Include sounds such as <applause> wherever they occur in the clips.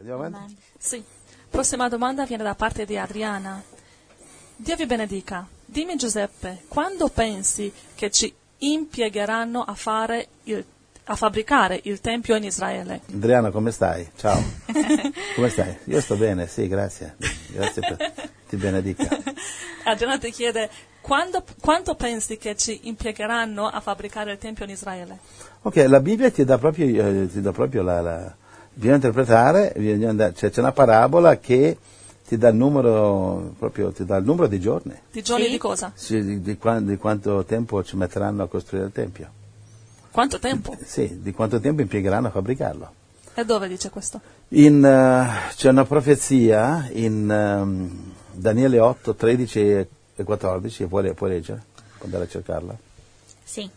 Andiamo avanti? Sì. Prossima domanda viene da parte di Adriana. Dio vi benedica. Dimmi Giuseppe, quando pensi che ci impiegheranno a, fare il- a fabbricare il Tempio in Israele? Adriano, come stai? Ciao. <laughs> come stai? Io sto bene, sì, grazie. Grazie per... Ti benedica. <laughs> Adriana ti chiede, quando- quanto pensi che ci impiegheranno a fabbricare il Tempio in Israele? Ok, la Bibbia ti dà proprio, eh, ti dà proprio la, la- Bisogna interpretare, bisogna andare- cioè, c'è una parabola che ti dà il numero, proprio, ti dà il numero di giorni, Di giorni Sì. di cosa? sì, di, di qua- di quanto tempo ci metteranno a costruire il Tempio. Quanto tempo? <laughs> Sì, di quanto tempo impiegheranno a fabbricarlo. E dove dice questo? In, eh, c'è una profezia in ehm, Daniele 8, 13 e e 14, puoi, puoi leggere, puoi andare a cercarla. Sì.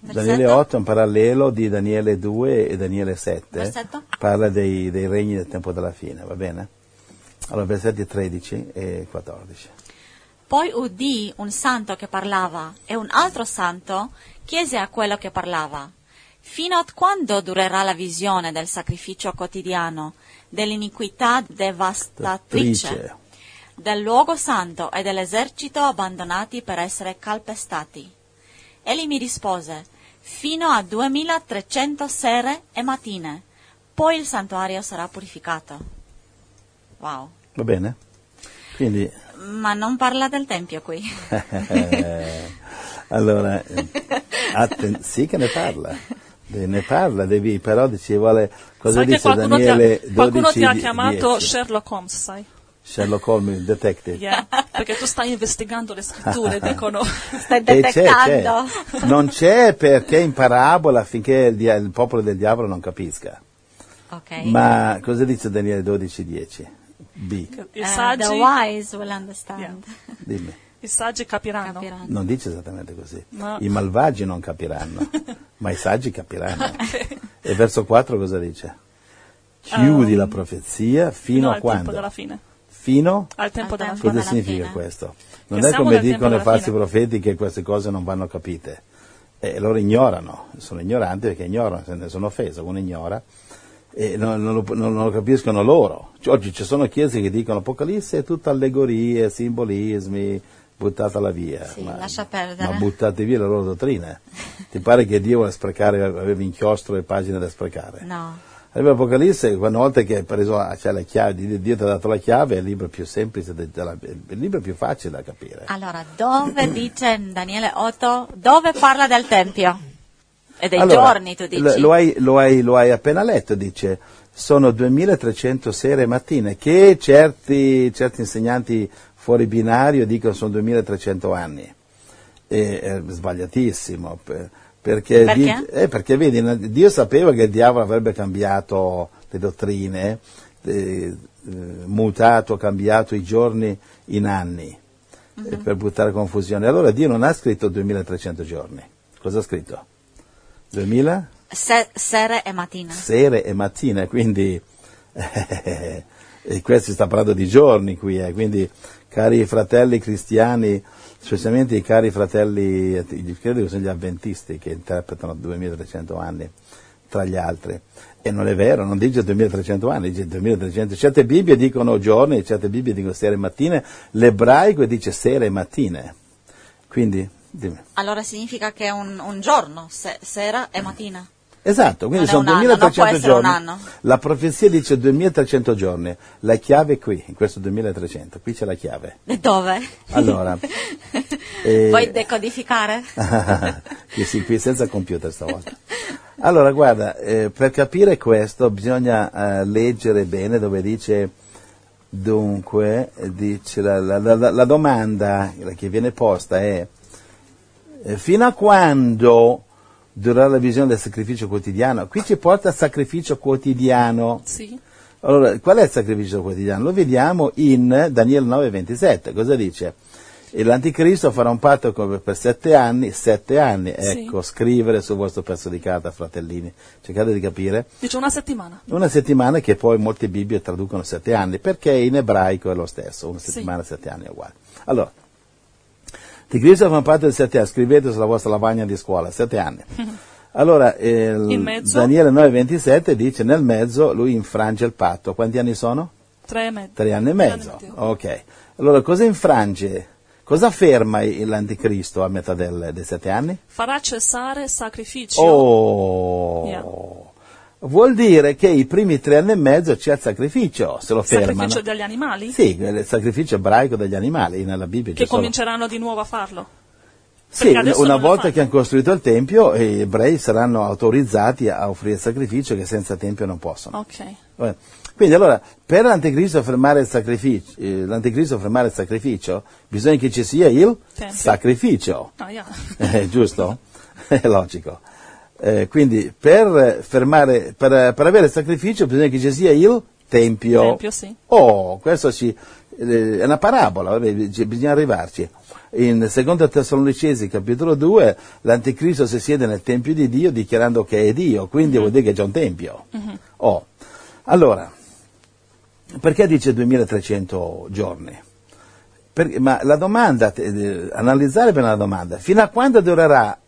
Daniele 8 è un parallelo di Daniele 2 e Daniele 7. Versetto? Parla dei, dei regni del tempo della fine, va bene? Allora, versetti 13 e 14. Poi udì un santo che parlava e un altro santo chiese a quello che parlava, fino a quando durerà la visione del sacrificio quotidiano, dell'iniquità devastatrice, Trice. del luogo santo e dell'esercito abbandonati per essere calpestati? Egli mi rispose, fino a 2300 sere e mattine, poi il santuario sarà purificato. Wow. Va bene? Quindi, Ma non parla del tempio qui. <laughs> allora, atten- sì che ne parla. Ne parla, devi, però ci vuole, cosa sai dice qualcuno ti, Daniele ha, 12, qualcuno ti ha chiamato 10? Sherlock Holmes, sai? Sherlock Holmes, il detective. Yeah, perché tu stai investigando le scritture, <laughs> dicono. Stai E c'è, detettando. c'è. Non c'è perché in parabola affinché il, dia- il popolo del diavolo non capisca. Ok. Ma cosa dice Daniele 12, 10? B, I Eh, saggi, the wise will understand. dimmi. i saggi capiranno. Capiranno. Non dice esattamente così. No. I malvagi non capiranno, <laughs> ma i saggi capiranno. <laughs> E verso 4 cosa dice? Chiudi la profezia fino, Fino a al tempo quando? della fine. Fino? Al tempo della fine. Cosa significa fine. questo? Non Che è come dicono i falsi profeti che queste cose non vanno capite. E loro ignorano, sono ignoranti perché ignorano, se ne sono offeso, uno ignora e non, non lo, non lo capiscono loro. Cioè, Oggi ci sono chiese che dicono Apocalisse è tutta allegorie, simbolismi, buttatela via. Sì, lascia perdere. Ma buttate via le loro dottrine. Ti pare che Dio vuole sprecare, aveva inchiostro e pagine da sprecare? No. Allora, Apocalisse, una volta che hai preso c'è la chiave, Dio ti ha dato la chiave, è il libro più semplice, il libro più facile da capire. Allora, dove <clears throat> dice Daniele 8, dove parla del Tempio? E dei Allora, giorni, tu dici? Lo, lo hai, lo hai- lo hai appena letto, dice, sono 2300 sere e mattine, che certi, certi insegnanti fuori binario dicono sono 2300 anni. E, è sbagliatissimo, per- perché, Perché? di- eh, perché vedi, Dio sapeva che il diavolo avrebbe cambiato le dottrine, eh, eh, mutato, cambiato i giorni in anni, eh, per buttare confusione. Allora Dio non ha scritto 2300 giorni, cosa ha scritto? 2000? Se- sere e mattina. sere e mattine, quindi eh, <laughs> e questo si sta parlando di giorni qui, eh, quindi cari fratelli cristiani, specialmente i cari fratelli, credo che sono gli avventisti che interpretano 2300 anni tra gli altri. E non è vero, non dice 2300 anni, dice 2300. Certe Bibbie dicono giorni, certe Bibbie dicono sere e mattine, l'ebraico dice sere e mattine. Quindi, dimmi. Allora significa che è un, un giorno, se- sera e mattina. Esatto, quindi sono anno, non può 2300 essere un giorni. La profezia dice 2300 giorni, la chiave è qui, in questo 2300, qui c'è la chiave. E dove? Allora, <laughs> eh, Vuoi decodificare? <laughs> qui sì, qui senza computer stavolta. Allora, guarda, eh, per capire questo bisogna eh, leggere bene dove dice, dunque, dice la, la- la- la domanda che viene posta è, eh, fino a quando durerà la visione del sacrificio quotidiano? Qui ci porta al sacrificio quotidiano. Sì. Allora, qual è il sacrificio quotidiano? Lo vediamo in Daniele 9:27. Cosa dice? E l'anticristo farà un patto per sette anni, sette anni, Sì. ecco, scrivere sul vostro pezzo di carta, fratellini. Cercate di capire. Dice una settimana. Una settimana che poi molte Bibbie traducono sette anni, perché in ebraico è lo stesso, una Sì. settimana, sette anni è uguale. Allora, di Cristo fa un patto di sette anni, scrivete sulla vostra lavagna di scuola, sette anni. <laughs> Allora, eh? Daniele 9:27 dice nel mezzo lui infrange il patto. Quanti anni sono? Tre e mezzo. Tre anni e mezzo. mezzo. Ok. Allora, cosa infrange? Cosa ferma l'anticristo a metà del- dei sette anni? Farà cessare sacrificio. Oh! Yeah. Vuol dire che i primi tre anni e mezzo c'è il sacrificio, se lo fermano. sacrificio degli animali? Sì, il sacrificio ebraico degli animali nella Bibbia. Che cominceranno di nuovo a farlo. Sì, una volta che hanno costruito il Tempio, gli ebrei saranno autorizzati a offrire il sacrificio che senza Tempio non possono. Ok. Vabbè. Quindi allora, per l'anticristo fermare il sacrificio, eh, l'anticristo fermare il sacrificio, bisogna che ci sia il Tempio. sacrificio. Ah, yeah. Eh, giusto? <laughs> È logico. Eh, quindi per fermare, per, per avere il sacrificio bisogna che ci sia il tempio. Tempio, sì. Oh, questo ci, eh, è una parabola, vabbè, bisogna arrivarci. In 2 Tessalonicesi capitolo 2 l'anticristo si siede nel tempio di Dio dichiarando che è Dio, quindi vuol dire che c'è un tempio. Oh, allora, perché dice 2300 giorni? Perché- ma la domanda, eh, analizzare bene la domanda, fino a quando durerà,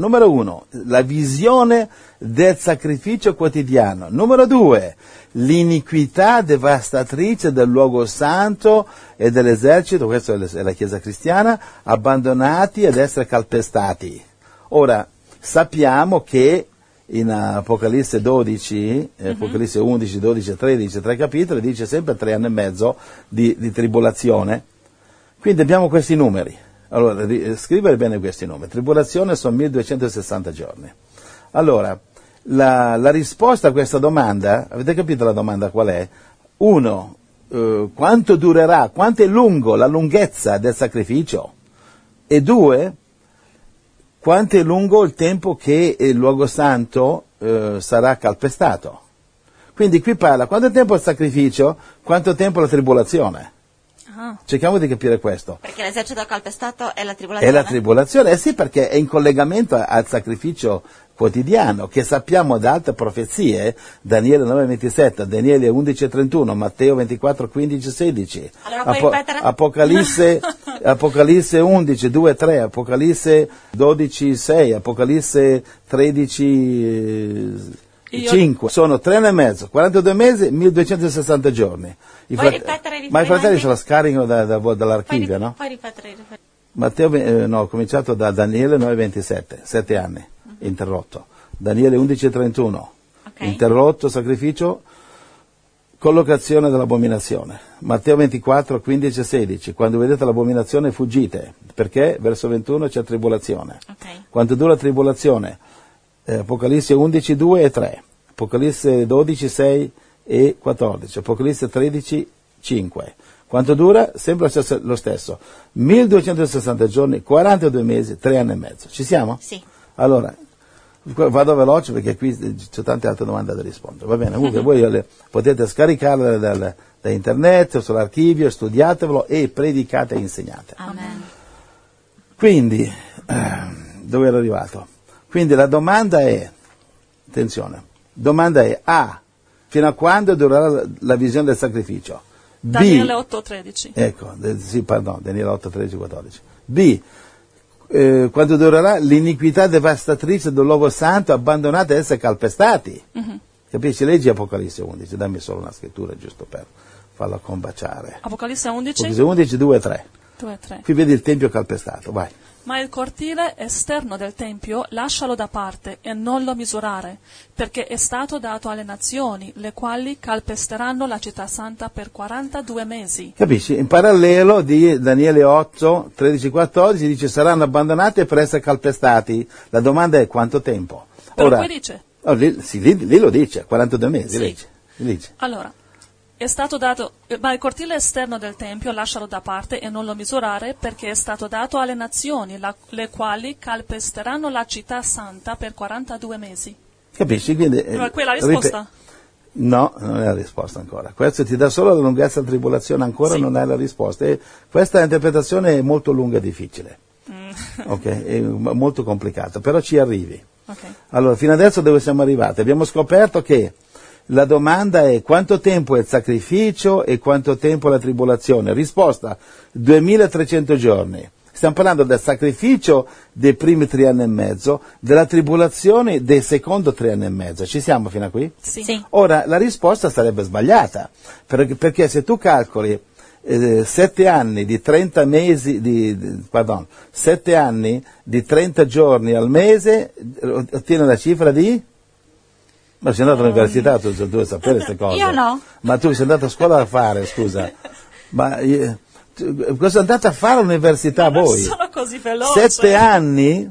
numero uno, la visione del sacrificio quotidiano, numero due, l'iniquità devastatrice del luogo santo e dell'esercito, questa è la- Chiesa cristiana, abbandonati ed essere calpestati. Ora, sappiamo che in Apocalisse 12, eh, Apocalisse 11, 12 e 13, tre capitoli, dice sempre tre anni e mezzo di, di tribolazione. Quindi abbiamo questi numeri. Allora, eh, scrivere bene questi numeri. Tribolazione sono 1260 giorni. Allora, la, la risposta a questa domanda, avete capito la domanda qual è? Uno, eh, quanto durerà, quanto è lungo la lunghezza del sacrificio? E due, quanto è lungo il tempo che il luogo santo eh, sarà calpestato. Quindi qui parla quanto tempo il sacrificio, quanto tempo la tribolazione. Ah, Cerchiamo di capire questo. Perché l'esercito calpestato è la È tribolazione. la tribolazione, eh sì, perché è in collegamento al sacrificio quotidiano che sappiamo da altre profezie, Daniele 9:27, Daniele 11:31, Matteo 24, 15, 16, Allora puoi ripetere? Apocalisse, <laughs> Apocalisse 11, 2, 3, Apocalisse 12, 6, Apocalisse 13, eh, Io- 5. Sono tre anni e mezzo, 42 mesi, 1260 giorni. I Puoi frate- ripetere Ma i fratelli se la scaricano da- da- dall'archivio, no? fai ripetere. Matteo, eh, no, ho cominciato da Daniele 9:27, 7 anni, interrotto. Daniele 11:31, Ok. interrotto, sacrificio, collocazione dell'abominazione. Matteo 24, 15 e 16, quando vedete l'abominazione fuggite, perché verso 21 c'è tribolazione. Ok. Quanto dura la tribolazione? Eh, Apocalisse 11, 2 e 3, Apocalisse 12, 6 e 14, Apocalisse 13, 5. Quanto dura? Sempre lo stesso. lo stesso. 1260 giorni, 42 mesi, 3 anni e mezzo. Ci siamo? Sì. Allora, vado veloce perché qui eh, c'è tante altre domande da rispondere. Va bene, comunque <laughs> voi le potete scaricarle dal- da internet, o sull'archivio, studiatevelo e predicate e insegnate. Amen. Quindi, ehm, dove ero arrivato? Quindi la domanda è, attenzione, domanda è A, fino a quando durerà la, la visione del sacrificio? B, Daniele 8:13. ecco, de- sì, pardon, Daniele 8, 13, 14. B, eh, quando durerà l'iniquità devastatrice dell'uovo santo abbandonato ad essere calpestati. Capisci? Leggi Apocalisse 11, dammi solo una scrittura giusto per farla combaciare. Apocalisse 11, Apocalisse 11, 2 e 3. 2 e 3. Qui vedi il tempio calpestato, vai. Ma il cortile esterno del Tempio lascialo da parte e non lo misurare, perché è stato dato alle nazioni, le quali calpesteranno la città santa per 42 mesi. Capisci? In parallelo di Daniele 8, 13, 14 dice saranno abbandonati per essere calpestati. La domanda è quanto tempo? Però qui dice, oh, lì, sì, lì- lì lo dice, 42 mesi, Sì. legge, dice. allora, è stato dato, ma il cortile esterno del Tempio lascialo da parte e non lo misurare, perché è stato dato alle nazioni, la- le quali calpesteranno la città santa per 42 mesi. Capisci? Quindi, eh, Ma qui è la risposta? No, non è la risposta ancora. Questo ti dà solo la lunghezza della tribolazione, ancora Sì. non è la risposta. E questa interpretazione è molto lunga e difficile. Mm. Ok? È molto complicata, però ci arrivi. Ok. Allora, fino adesso dove siamo arrivati? Abbiamo scoperto che la domanda è quanto tempo è il sacrificio e quanto tempo la tribolazione? Risposta, 2300 giorni. Stiamo parlando del sacrificio dei primi tre anni e mezzo, della tribolazione dei secondi tre anni e mezzo. Ci siamo fino a qui? Sì. Sì. Ora, la risposta sarebbe sbagliata, perché, perché se tu calcoli eh, sette anni di 30 mesi, di, pardon, sette anni di 30 giorni al mese, eh, ottieni una cifra di? Ma sei andato all'università, tu, devi sapere queste cose. Io no. Ma tu sei andato a scuola a fare, scusa. Ma eh, tu- cosa andate a fare all'università Non voi? sono così veloce. Sette anni?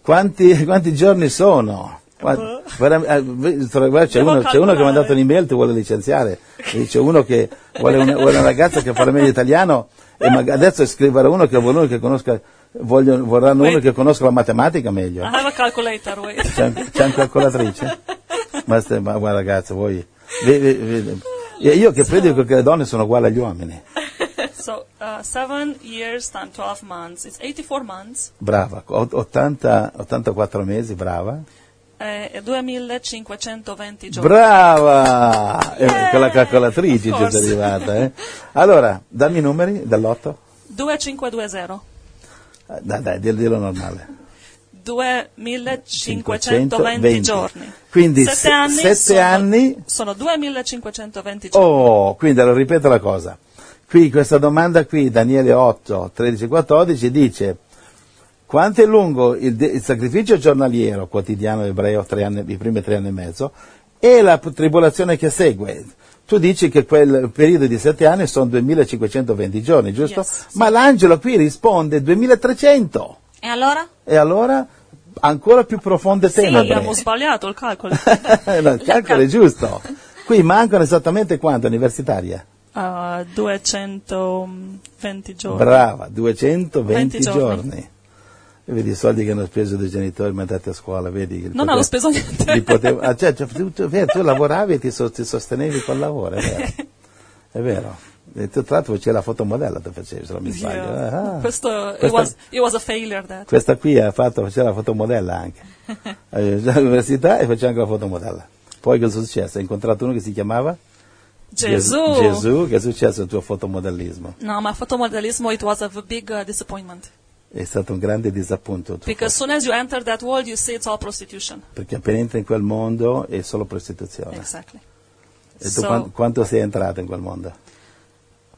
Quanti, quanti giorni sono? Qua- vera- eh, guarda, C'è uno, c'è uno che mi ha mandato un'email, ti vuole licenziare. E C'è uno che vuole una, vuole una ragazza che parla meglio italiano e adesso scriverà uno che vuole uno che conosca, voglio- vorranno uno Wait. che conosca la matematica meglio. I have a calculator, wait. C'è, c'è una calcolatrice? <laughs> Ma, ste- ma guarda ragazza, voi... ve- ve- ve- io che predico che le donne sono uguali agli uomini. <laughs> So, uh, seven years times 12 months. It's 84 months. Brava, o- 80, 84 mesi, brava. eh, E 2520 giorni. Brava! Eh, con la calcolatrice ci course. arrivata. Eh? Allora, dammi i numeri dall'8. 2520. Eh, Dai, dai, dillo normale. 2520 giorni. Quindi Sette se- anni, sette sono, anni- sono 2520 giorni. Oh, quindi allora ripeto la cosa. Qui questa domanda qui, Daniele 8, 13, 14, dice quanto è lungo il, il sacrificio giornaliero quotidiano ebreo, tre anni- i primi tre anni e mezzo, e la tribolazione che segue. Tu dici che quel periodo di sette anni sono 2520 giorni, giusto? Yes, sì. Ma l'angelo qui risponde 2300. E allora? E allora ancora più profonde Sì, tenebre. abbiamo sbagliato il calcolo. <laughs> no, il calcolo è giusto. Qui mancano esattamente quanto universitaria? Uh, 220 giorni. Brava, 220 20 giorni. giorni. E vedi i soldi che hanno speso dei genitori mandati a scuola, vedi? Non potev- avevo speso niente. li potev- ah, cioè, cioè, tu, tu- tu lavoravi e ti, so- ti sostenevi col lavoro, è vero. <laughs> È vero. E tu tra l'altro facevi la fotomodella, tu facevi, se non mi sbaglio. Yeah. Ah. Questo, it Questa- was, it was a failure. Questa qui ha fatto, faceva la fotomodella anche. <laughs> Eh, All'università e faceva anche la fotomodella. Poi cosa è successo? Hai incontrato uno che si chiamava? Gesù. Gesù, che è successo al tuo fotomodellismo? No, ma fotomodellismo, it was a big uh, disappointment. È stato un grande disappunto. il Because soon as you enter that world, you see it's all prostitution. Perché appena entri in quel mondo è solo prostituzione. Exactly. E tu So- quan- quanto sei entrato in quel mondo?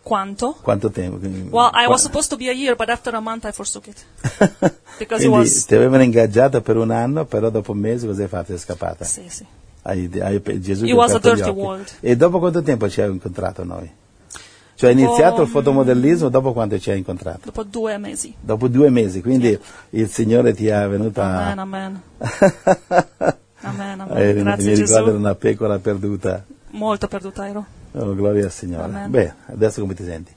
Quanto? Quanto tempo? Well, I was supposed to be a year, but after a month I forsook it. <laughs> Because it Quindi was... ti avevano ingaggiato per un anno, però dopo un mese cosa hai fatto? Sei scappata? Sì, sì. Hai, hai, Gesù It was a dirty world. E dopo quanto tempo ci hai incontrato noi? Cioè hai iniziato il fotomodellismo, dopo quanto ci hai incontrato? Dopo due mesi. Dopo due mesi, quindi il Signore ti ha venuto a... Amen, amen. <laughs> Amen, amen. Eh, mi Grazie ricordo era Gesù. una pecora perduta. Molto perduta ero. Oh, gloria al Signore. Amen. Beh, adesso come ti senti?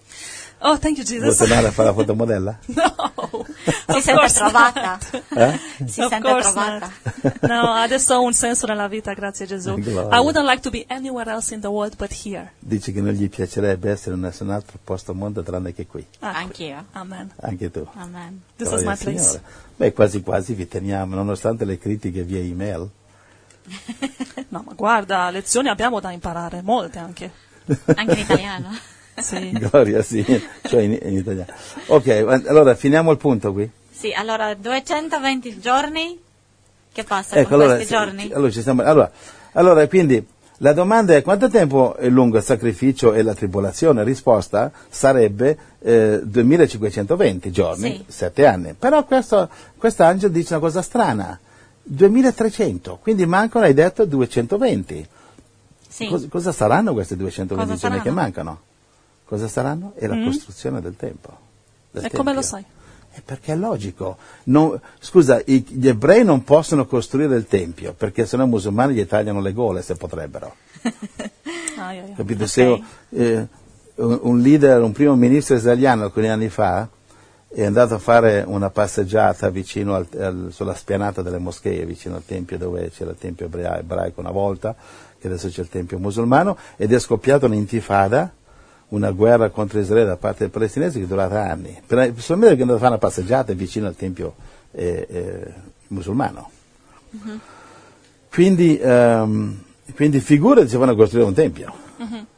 Oh, thank you Vuoi Jesus. tornare a fare la <laughs> fotomodella? No. Si sente trovata. Eh? Si Of sente course trovata. not. No, adesso ho un senso nella vita, grazie Gesù. Gloria. I wouldn't like to be anywhere else in the world but here. Dice che non gli piacerebbe essere in nessun altro posto al mondo tranne che qui. Ah. Anch'io. Amen. Anche tu. Amen. This Gloria is my place. Signore. Beh, quasi quasi vi teniamo, nonostante le critiche via email. <laughs> No, ma guarda, lezioni abbiamo da imparare, molte anche. Anche in italiano. <laughs> Sì. Gloria, sì, cioè in, in italiano. Ok, allora finiamo il punto qui. Sì, allora 220 giorni. Che passa Ecco, con allora, questi giorni? sì, allora, ci stiamo- allora, allora, quindi la domanda è quanto tempo è lungo il sacrificio e la tribolazione? Risposta sarebbe eh, 2520 giorni, Sì. 7 anni. Però questo quest'angelo dice una cosa strana, 2300, quindi mancano, hai detto, 220. Sì. Cos- cosa saranno questi 220 Cosa giorni che mancano? Cosa saranno? È la costruzione del tempo. del Mm. E come lo Tempio. sai? Eh, perché è logico. Non- scusa, i- gli ebrei non possono costruire il tempio perché sennò i musulmani gli tagliano le gole se potrebbero. <laughs> Ah, yeah. Capito? Ok. Se eh, un un leader, un primo ministro israeliano alcuni anni fa è andato a fare una passeggiata vicino al- al- sulla spianata delle moschee, vicino al tempio dove c'era il tempio ebraico una volta, che adesso c'è il tempio musulmano, ed è scoppiata un'intifada, una guerra contro Israele da parte dei palestinesi che è durata anni. Per, solamente che è andato a fare una passeggiata vicino al tempio eh, eh, musulmano. Quindi, ehm, quindi figurati se vanno a costruire un tempio.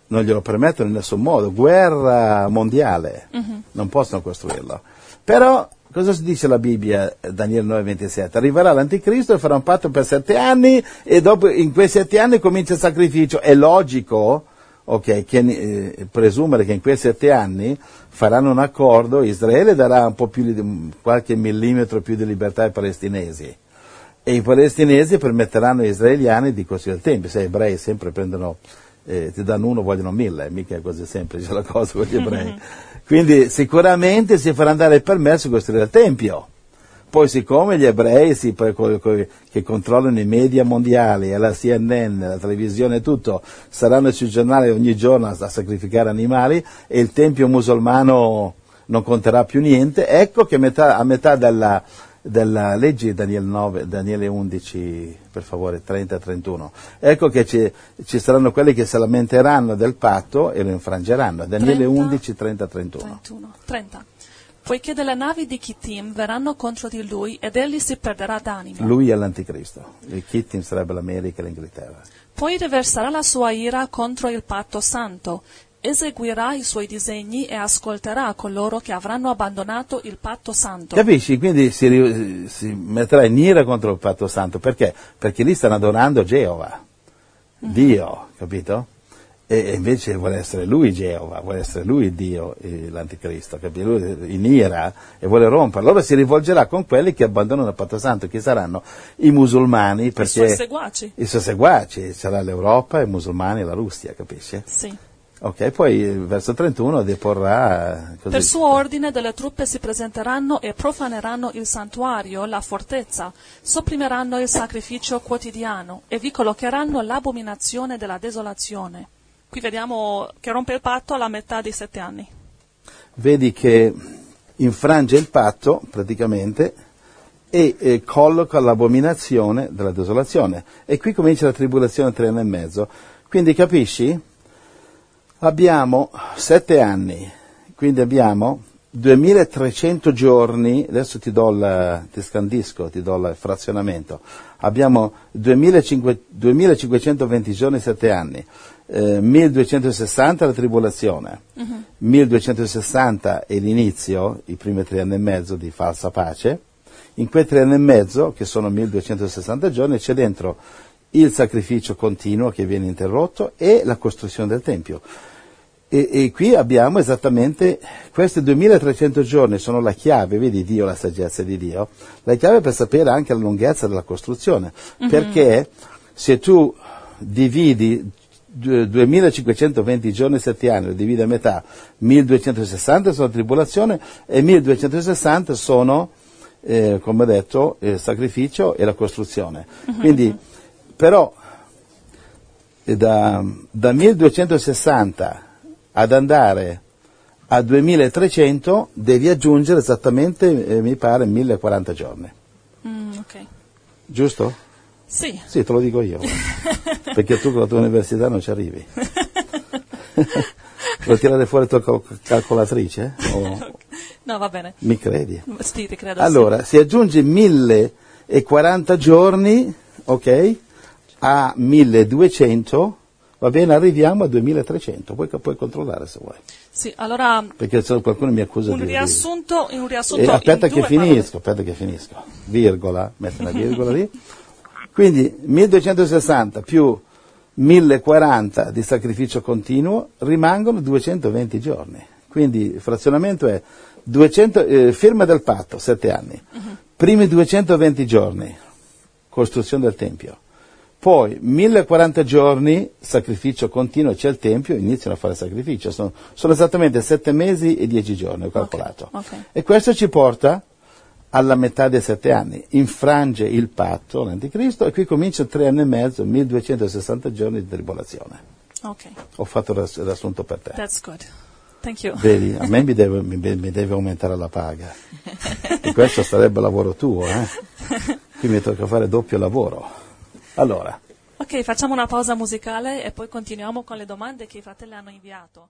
Non glielo permettono in nessun modo. Guerra mondiale. Non possono costruirlo. Però cosa dice la Bibbia, Daniele 9:27? Arriverà l'anticristo e farà un patto per sette anni e dopo in quei sette anni comincia il sacrificio. È logico ok, che, eh, presumere che in quei sette anni faranno un accordo, Israele darà un po' più di, qualche millimetro più di libertà ai palestinesi e i palestinesi permetteranno agli israeliani di costruire il Tempio. Se gli ebrei sempre prendono, eh, ti danno uno, vogliono mille, mica è così semplice la cosa con gli <laughs> ebrei. Quindi sicuramente si farà andare il permesso di costruire il Tempio. Poi siccome gli ebrei si, che controllano i media mondiali, la CNN, la televisione e tutto, saranno sui giornali ogni giorno a, a sacrificare animali e il tempio musulmano non conterà più niente, ecco che metà- a metà della, della legge Daniele, 9, Daniele 11, per favore, 30-31, ecco che ci, ci saranno quelli che si lamenteranno del patto e lo infrangeranno. Daniele 30, 11, 30-31. 31, 30. Poiché delle navi di Kittim verranno contro di lui ed egli si perderà d'animo. Lui è l'anticristo, il Kittim sarebbe l'America e l'Inghilterra. Poi riverserà la sua ira contro il patto santo, eseguirà i suoi disegni e ascolterà coloro che avranno abbandonato il patto santo. Capisci? Quindi si, si metterà in ira contro il patto santo. Perché? Perché lì stanno adorando Geova, Dio, capito? E invece vuole essere lui Geova, vuole essere lui Dio, eh, l'anticristo, capito? Lui in ira e vuole rompere. Allora si rivolgerà con quelli che abbandonano il patto santo, che saranno i musulmani, I perché suoi seguaci. i suoi seguaci, sarà l'Europa, i musulmani e la Russia, capisci? Sì. Ok, poi verso 31 deporrà... Così. Per suo ordine delle truppe si presenteranno e profaneranno il santuario, la fortezza, sopprimeranno il sacrificio quotidiano e vi collocheranno l'abominazione della desolazione. Qui vediamo che rompe il patto alla metà dei sette anni. vedi che infrange il patto praticamente e eh, colloca l'abominazione della desolazione. E qui comincia la tribolazione tre anni e mezzo. Quindi capisci? Abbiamo sette anni, quindi abbiamo 2300 giorni, adesso ti do il, ti scandisco, ti do il frazionamento, abbiamo 2500 2520 giorni, sette anni, eh, 1260 la tribolazione, 1260 è l'inizio, i primi tre anni e mezzo di falsa pace, in quei tre anni e mezzo, che sono 1260 giorni, c'è dentro il sacrificio continuo che viene interrotto e la costruzione del Tempio. E, e qui abbiamo esattamente questi 2300 giorni sono la chiave, vedi Dio, la saggezza di Dio, la chiave per sapere anche la lunghezza della costruzione, perché se tu dividi due- 2520 giorni e 7 anni, lo dividi a metà, 1260 sono tribolazione e 1260 sono, eh, come ho detto, il sacrificio e la costruzione. Quindi, però, e da, da 1260 ad andare a 2300 devi aggiungere esattamente, eh, mi pare, 1040 giorni. Mm, ok. Giusto? Sì, Sì, te lo dico io. <laughs> Perché tu con la tua università non ci arrivi. <laughs> Vuoi tirare fuori la tua cal- calcolatrice? O <laughs> no, va bene. mi credi? Sì, ti credo. Allora, si aggiunge 1040 giorni, ok? A 1200, va bene, arriviamo a 2300. Puoi, puoi controllare se vuoi. Sì, allora Perché se qualcuno mi accusa un di... riassunto, un riassunto Eh, aspetta che due parole. finisco, aspetta che finisco. Virgola, metti una virgola lì. Quindi 1260 più 1040 di sacrificio continuo rimangono 220 giorni. Quindi il frazionamento è 200, eh, firma del patto, 7 anni. Primi 220 giorni, costruzione del Tempio. Poi 1040 giorni, sacrificio continuo, c'è il Tempio, iniziano a fare sacrificio. Sono, sono esattamente 7 mesi e 10 giorni, ho calcolato. ok. E questo ci porta alla metà dei sette anni, infrange il patto, l'anticristo, e qui comincia tre anni e mezzo, 1260 giorni di tribolazione. Ok, Ho fatto l'assunto per te. that's good. Thank you. Vedi, a me mi <laughs> deve, mi, mi deve aumentare la paga. E questo sarebbe lavoro tuo, eh? <laughs> Qui mi tocca fare doppio lavoro. Allora, Ok, facciamo una pausa musicale e poi continuiamo con le domande che i fratelli hanno inviato.